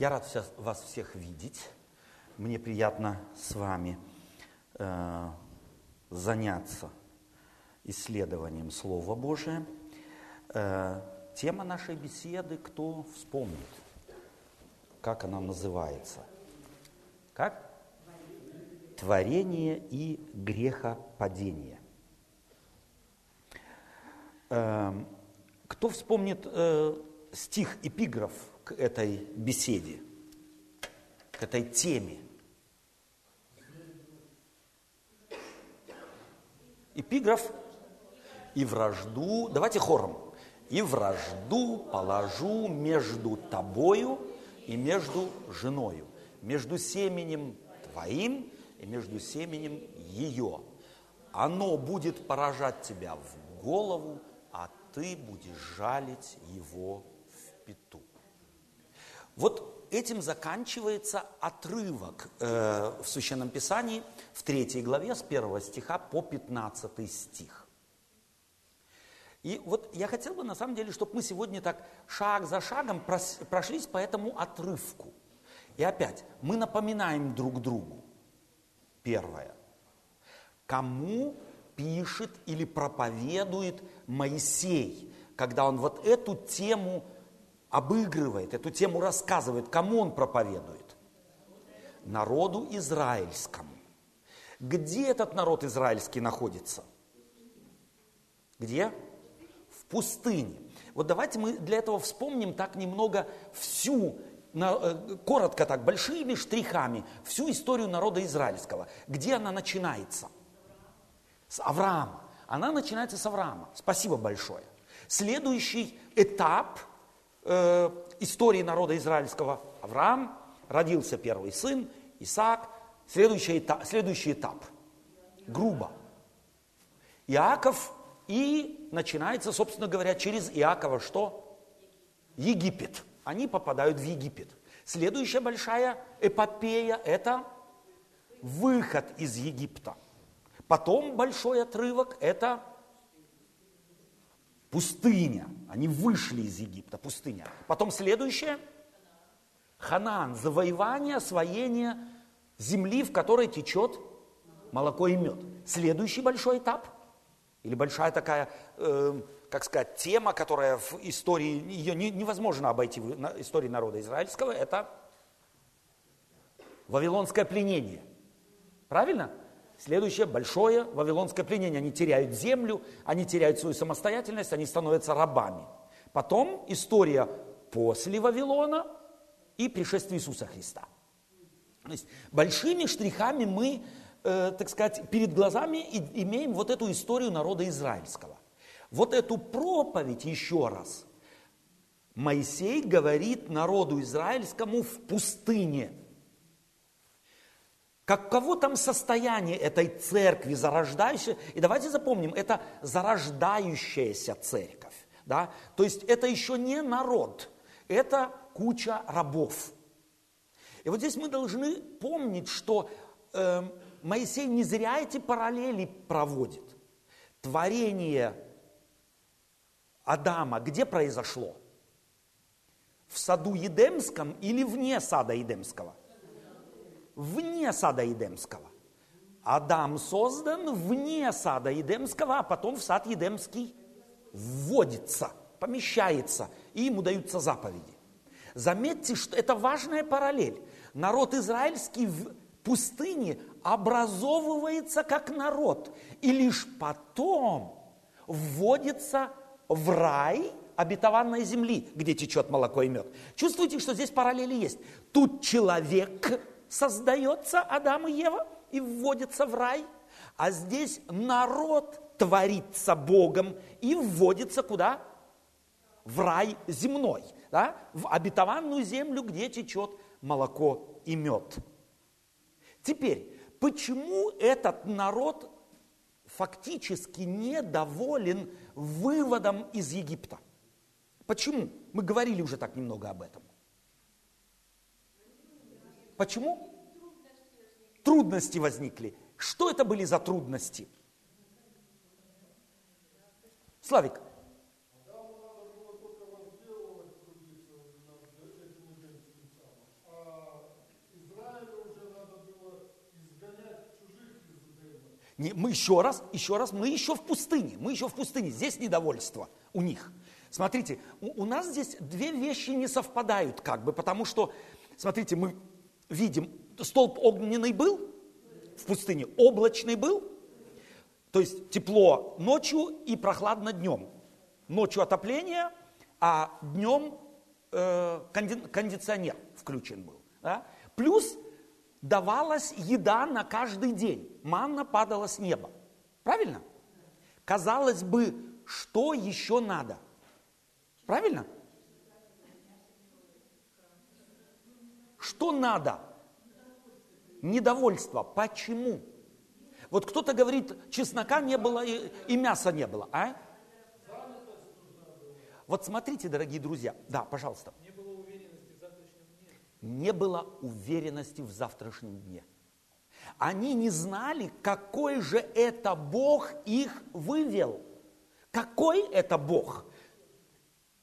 Я рад вас всех видеть. Мне приятно с вами э, заняться исследованием Слова Божия. Э, тема нашей беседы «Кто вспомнит?» Как она называется? Как? Творение и грехопадение. Э, кто вспомнит э, стих, эпиграф к этой беседе, к этой теме? Эпиграф «И вражду», давайте хором, «И вражду положу между тобою и между женою, между семенем твоим и между семенем ее. Оно будет поражать тебя в голову, а ты будешь жалить его в пету. Вот этим заканчивается отрывок э, в Священном Писании в третьей главе с первого стиха по 15 стих. И вот я хотел бы на самом деле, чтобы мы сегодня так шаг за шагом прошлись по этому отрывку. И опять, мы напоминаем друг другу. Первое. Кому пишет или проповедует Моисей, когда он вот эту тему обыгрывает, эту тему рассказывает, кому он проповедует? Народу израильскому. Где этот народ израильский находится? Где? В пустыне. Вот давайте мы для этого вспомним так немного всю, э, коротко так, большими штрихами, всю историю народа израильского. Где она начинается? С Авраама. Она начинается с Авраама. Спасибо большое. Следующий этап – э, истории народа израильского. Авраам, родился первый сын, Исаак, следующий этап, следующий этап. Грубо. Иаков, и начинается, собственно говоря, через Иакова что? Египет. Они попадают в Египет. Следующая большая эпопея – это выход из Египта. Потом большой отрывок – это Пустыня. Они вышли из Египта, пустыня. Потом следующее. Ханаан. Завоевание, освоение земли, в которой течет молоко и мед. Следующий большой этап. Или большая такая, э, как сказать, тема, которая в истории, ее невозможно обойти в истории народа израильского, это Вавилонское пленение. Правильно? Следующее большое вавилонское пленение. Они теряют землю, они теряют свою самостоятельность, они становятся рабами. Потом история после Вавилона и пришествие Иисуса Христа. То есть большими штрихами мы, э, так сказать, перед глазами имеем вот эту историю народа израильского. Вот эту проповедь еще раз Моисей говорит народу израильскому в пустыне – Каково там состояние этой церкви зарождающей? И давайте запомним, это зарождающаяся церковь. Да? То есть это еще не народ, это куча рабов. И вот здесь мы должны помнить, что э, Моисей не зря эти параллели проводит. Творение Адама где произошло? В саду Едемском или вне сада Едемского? Вне сада Едемского. Адам создан вне сада Едемского, а потом в сад Едемский вводится, помещается, и ему даются заповеди. Заметьте, что это важная параллель. Народ израильский в пустыне образовывается как народ, и лишь потом вводится в рай обетованной земли, где течет молоко и мед. Чувствуете, что здесь параллели есть? Тут человек создается Адам и Ева и вводится в рай, а здесь народ творится Богом и вводится куда? В рай земной, да? в обетованную землю, где течет молоко и мед. Теперь, почему этот народ фактически недоволен выводом из Египта? Почему? Мы говорили уже так немного об этом. Почему? Трудности возникли. Что это были за трудности? Славик. Не, мы еще раз, еще раз, мы еще в пустыне, мы еще в пустыне, здесь недовольство у них. Смотрите, у, у нас здесь две вещи не совпадают как бы, потому что, смотрите, мы видим, столб огненный был в пустыне, облачный был, то есть тепло ночью и прохладно днем. Ночью отопление, а днем э, конди, кондиционер включен был. Да? Плюс давалась еда на каждый день. Манна падала с неба. Правильно? Казалось бы, что еще надо? Правильно? Что надо? Недовольство. Почему? Вот кто-то говорит, чеснока не было и, и мяса не было, а? Вот смотрите, дорогие друзья. Да, пожалуйста. Не было уверенности в завтрашнем дне. Не было уверенности в завтрашнем дне. Они не знали, какой же это Бог их вывел. Какой это Бог?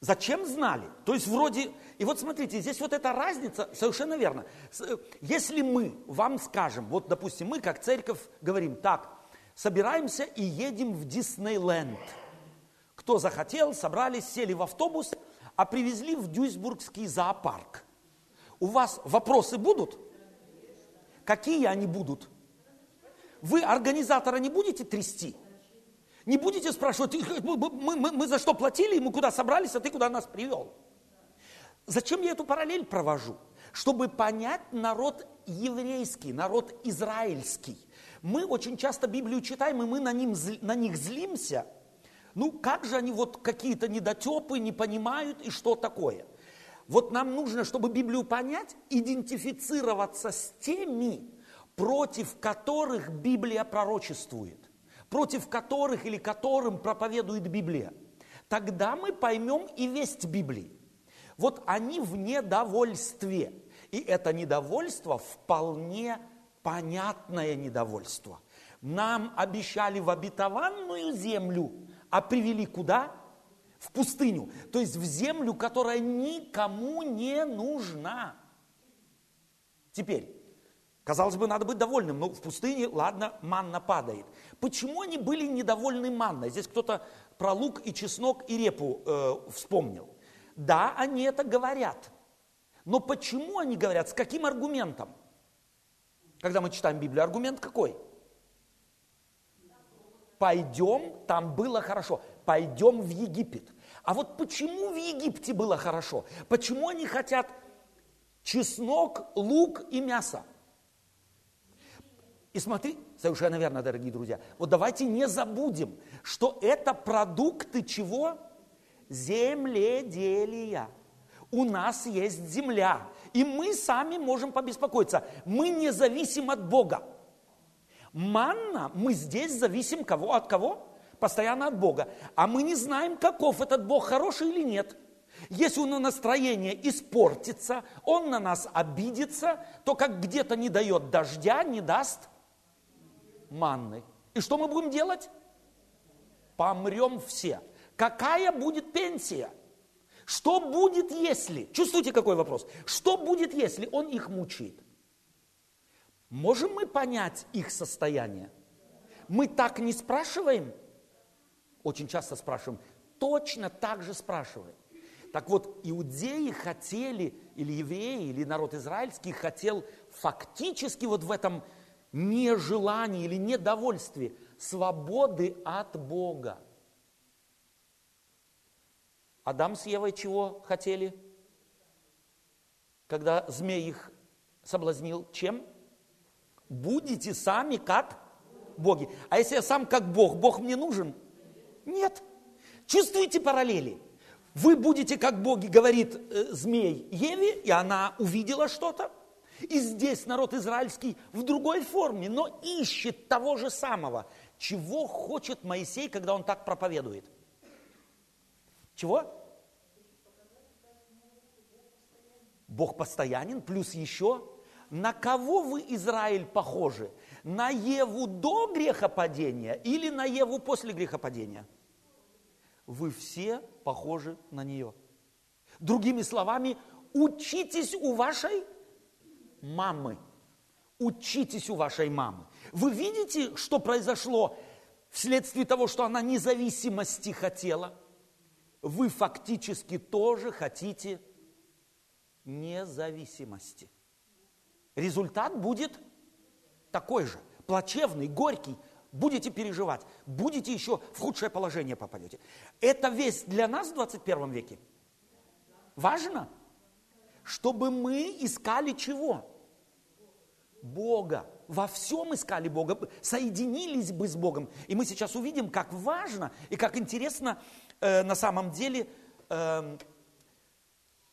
Зачем знали? То есть вроде... И вот смотрите, здесь вот эта разница, совершенно верно. Э, если мы вам скажем, вот допустим, мы как церковь говорим, так, собираемся и едем в Диснейленд. Кто захотел, собрались, сели в автобус, а привезли в Дюйсбургский зоопарк. У вас вопросы будут? Какие они будут? Вы организатора не будете трясти? Не будете спрашивать, мы, мы, мы, мы за что платили, мы куда собрались, а ты куда нас привел? Зачем я эту параллель провожу? Чтобы понять народ еврейский, народ израильский. Мы очень часто Библию читаем, и мы на, ним, на них злимся. Ну, как же они вот какие-то недотепы, не понимают и что такое? Вот нам нужно, чтобы Библию понять, идентифицироваться с теми, против которых Библия пророчествует против которых или которым проповедует Библия, тогда мы поймем и весть Библии. Вот они в недовольстве. И это недовольство вполне понятное недовольство. Нам обещали в обетованную землю, а привели куда? В пустыню. То есть в землю, которая никому не нужна. Теперь, Казалось бы, надо быть довольным, но в пустыне, ладно, манна падает. Почему они были недовольны манной? Здесь кто-то про лук и чеснок и репу э, вспомнил. Да, они это говорят. Но почему они говорят? С каким аргументом? Когда мы читаем Библию, аргумент какой? Пойдем, там было хорошо. Пойдем в Египет. А вот почему в Египте было хорошо? Почему они хотят чеснок, лук и мясо? И смотри, совершенно верно, дорогие друзья, вот давайте не забудем, что это продукты чего? Земледелия. У нас есть земля, и мы сами можем побеспокоиться. Мы не зависим от Бога. Манна, мы здесь зависим кого? от кого? Постоянно от Бога. А мы не знаем, каков этот Бог, хороший или нет. Если он на настроение испортится, он на нас обидится, то как где-то не дает дождя, не даст – манны. И что мы будем делать? Помрем все. Какая будет пенсия? Что будет, если? Чувствуете, какой вопрос? Что будет, если он их мучает? Можем мы понять их состояние? Мы так не спрашиваем? Очень часто спрашиваем. Точно так же спрашиваем. Так вот, иудеи хотели, или евреи, или народ израильский хотел фактически вот в этом нежелании или недовольстве, свободы от Бога. Адам с Евой чего хотели? Когда змей их соблазнил, чем? Будете сами как боги. А если я сам как Бог, Бог мне нужен? Нет. Чувствуете параллели? Вы будете как боги, говорит э, змей Еве, и она увидела что-то, и здесь народ израильский в другой форме, но ищет того же самого. Чего хочет Моисей, когда он так проповедует? Чего? Бог постоянен, плюс еще, на кого вы, Израиль, похожи? На Еву до грехопадения или на Еву после грехопадения? Вы все похожи на нее. Другими словами, учитесь у вашей мамы. Учитесь у вашей мамы. Вы видите, что произошло вследствие того, что она независимости хотела? Вы фактически тоже хотите независимости. Результат будет такой же, плачевный, горький. Будете переживать, будете еще в худшее положение попадете. Это весь для нас в 21 веке. Важно, чтобы мы искали чего? Бога. Во всем искали Бога, соединились бы с Богом. И мы сейчас увидим, как важно и как интересно э, на самом деле э,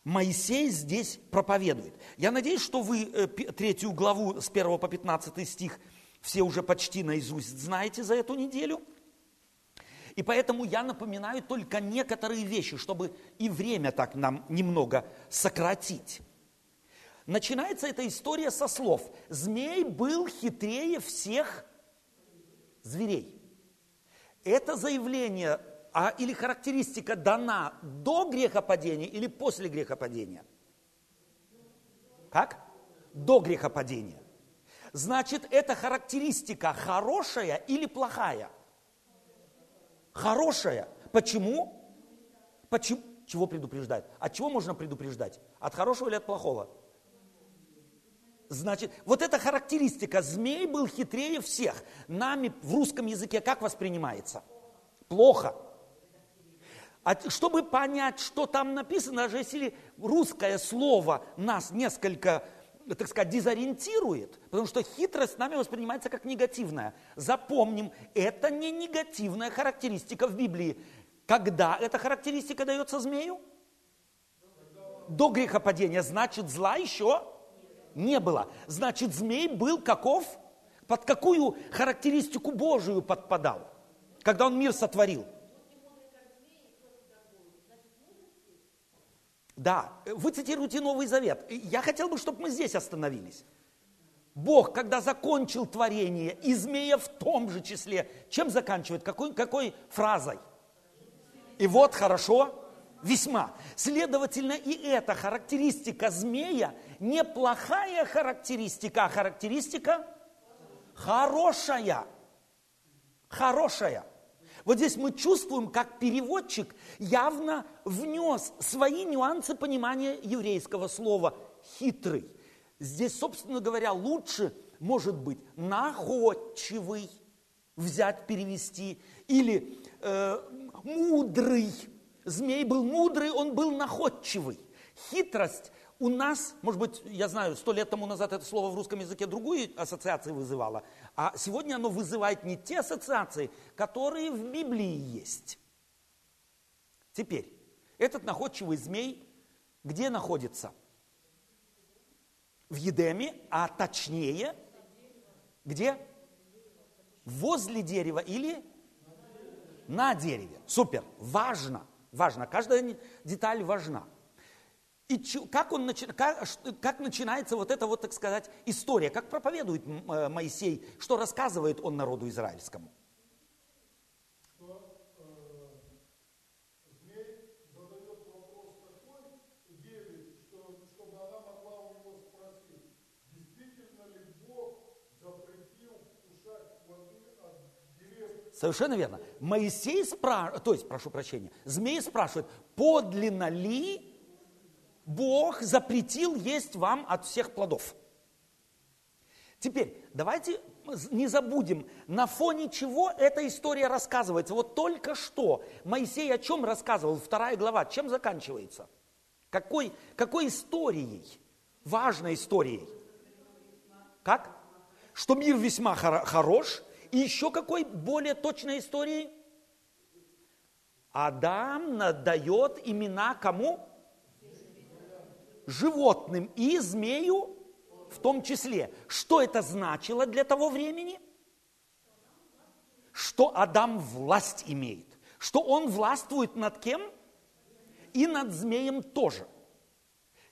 Моисей здесь проповедует. Я надеюсь, что вы э, третью главу с 1 по 15 стих все уже почти наизусть знаете за эту неделю. И поэтому я напоминаю только некоторые вещи, чтобы и время так нам немного сократить. Начинается эта история со слов «Змей был хитрее всех зверей». Это заявление а, или характеристика дана до грехопадения или после грехопадения? Как? До грехопадения. Значит, эта характеристика хорошая или плохая? Хорошая. Почему? Почему? Чего предупреждать? От чего можно предупреждать? От хорошего или от плохого? Значит, вот эта характеристика, змей был хитрее всех, нами в русском языке как воспринимается? Плохо. А чтобы понять, что там написано, даже если русское слово нас несколько, так сказать, дезориентирует, потому что хитрость нами воспринимается как негативная. Запомним, это не негативная характеристика в Библии. Когда эта характеристика дается змею? До грехопадения. Значит, зла еще не было. Значит, змей был каков? Под какую характеристику Божию подпадал, когда он мир сотворил? Да, вы цитируете Новый Завет. Я хотел бы, чтобы мы здесь остановились. Бог, когда закончил творение, и змея в том же числе, чем заканчивает? Какой, какой фразой? И вот хорошо, весьма. Следовательно, и эта характеристика змея неплохая характеристика, а характеристика хорошая. Хорошая. Вот здесь мы чувствуем, как переводчик явно внес свои нюансы понимания еврейского слова «хитрый». Здесь, собственно говоря, лучше может быть находчивый, взять, перевести, или э, мудрый. Змей был мудрый, он был находчивый. Хитрость у нас, может быть, я знаю, сто лет тому назад это слово в русском языке другую ассоциацию вызывало, а сегодня оно вызывает не те ассоциации, которые в Библии есть. Теперь, этот находчивый змей где находится? В Едеме, а точнее, где? Возле дерева или на дереве. Супер, важно, важно, каждая деталь важна. И как, он, как, как начинается вот эта вот, так сказать, история, как проповедует э, Моисей, что рассказывает он народу израильскому? Совершенно верно. Моисей спрашивает, то есть, прошу прощения, змей спрашивает, подлинно ли Бог запретил есть вам от всех плодов. Теперь, давайте не забудем, на фоне чего эта история рассказывается. Вот только что Моисей о чем рассказывал, вторая глава, чем заканчивается? Какой, какой историей? Важной историей. Как? Что мир весьма хор- хорош. И еще какой более точной историей? Адам дает имена кому? Животным и змею в том числе. Что это значило для того времени? Что Адам власть имеет. Что он властвует над кем? И над змеем тоже.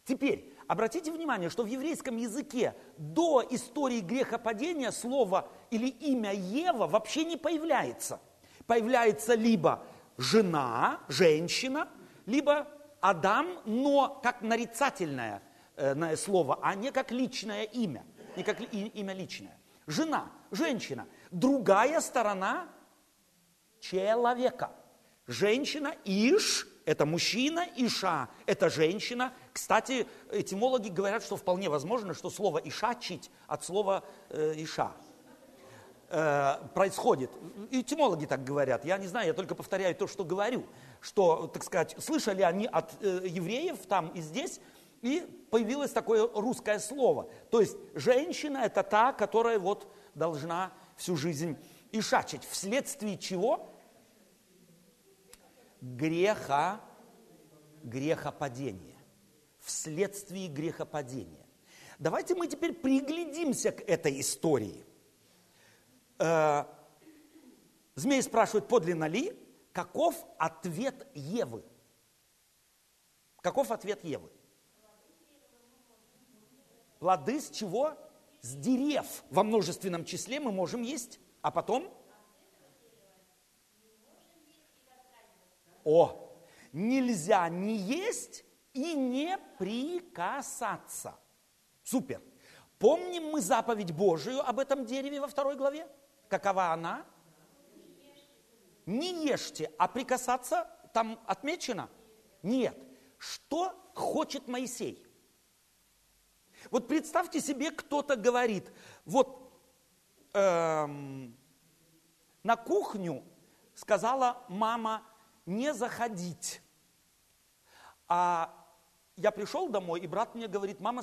Теперь, обратите внимание, что в еврейском языке до истории грехопадения слово или имя Ева вообще не появляется. Появляется либо жена, женщина, либо Адам, но как нарицательное э, слово, а не как личное имя. не как имя личное. Жена, женщина. Другая сторона человека. Женщина, иш, это мужчина, иша, это женщина. Кстати, этимологи говорят, что вполне возможно, что слово иша чить от слова э, иша э, происходит. Этимологи так говорят. Я не знаю, я только повторяю то, что говорю. Что, так сказать, слышали они от э, евреев там и здесь, и появилось такое русское слово. То есть женщина это та, которая вот должна всю жизнь ишачить. Вследствие чего? Греха, грехопадения. Вследствие грехопадения. Давайте мы теперь приглядимся к этой истории. Э, змей спрашивает, подлинно ли? Каков ответ Евы? Каков ответ Евы? Плоды с чего? С дерев во множественном числе мы можем есть. А потом? О, нельзя не есть и не прикасаться. Супер. Помним мы заповедь Божию об этом дереве во второй главе? Какова она? Не ешьте, а прикасаться там отмечено? Нет. Что хочет Моисей? Вот представьте себе, кто-то говорит, вот эм, на кухню сказала мама не заходить. А я пришел домой, и брат мне говорит, мама